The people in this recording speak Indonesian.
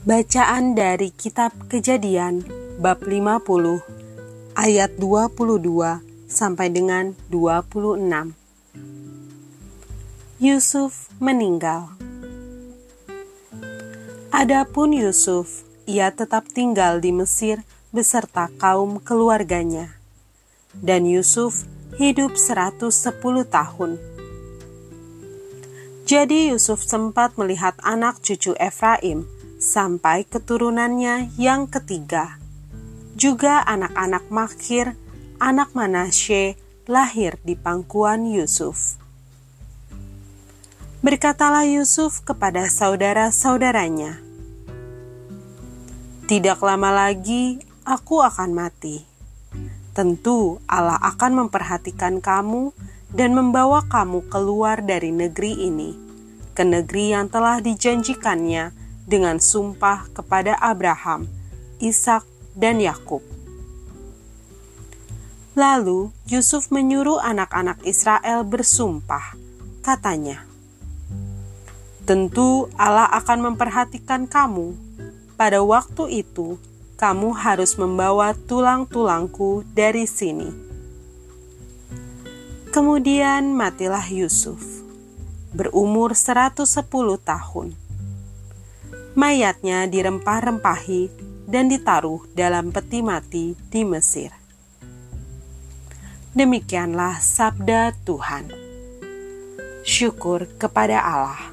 Bacaan dari kitab Kejadian bab 50 ayat 22 sampai dengan 26. Yusuf meninggal. Adapun Yusuf, ia tetap tinggal di Mesir beserta kaum keluarganya. Dan Yusuf hidup 110 tahun. Jadi Yusuf sempat melihat anak cucu Efraim sampai keturunannya yang ketiga. Juga anak-anak Makhir, anak Manasye, lahir di pangkuan Yusuf. Berkatalah Yusuf kepada saudara-saudaranya, "Tidak lama lagi aku akan mati. Tentu Allah akan memperhatikan kamu dan membawa kamu keluar dari negeri ini, ke negeri yang telah dijanjikannya." Dengan sumpah kepada Abraham, Ishak, dan Yakub. Lalu Yusuf menyuruh anak-anak Israel bersumpah, katanya, "Tentu Allah akan memperhatikan kamu. Pada waktu itu, kamu harus membawa tulang-tulangku dari sini." Kemudian matilah Yusuf, berumur 110 tahun mayatnya dirempah-rempahi dan ditaruh dalam peti mati di Mesir. Demikianlah sabda Tuhan. Syukur kepada Allah.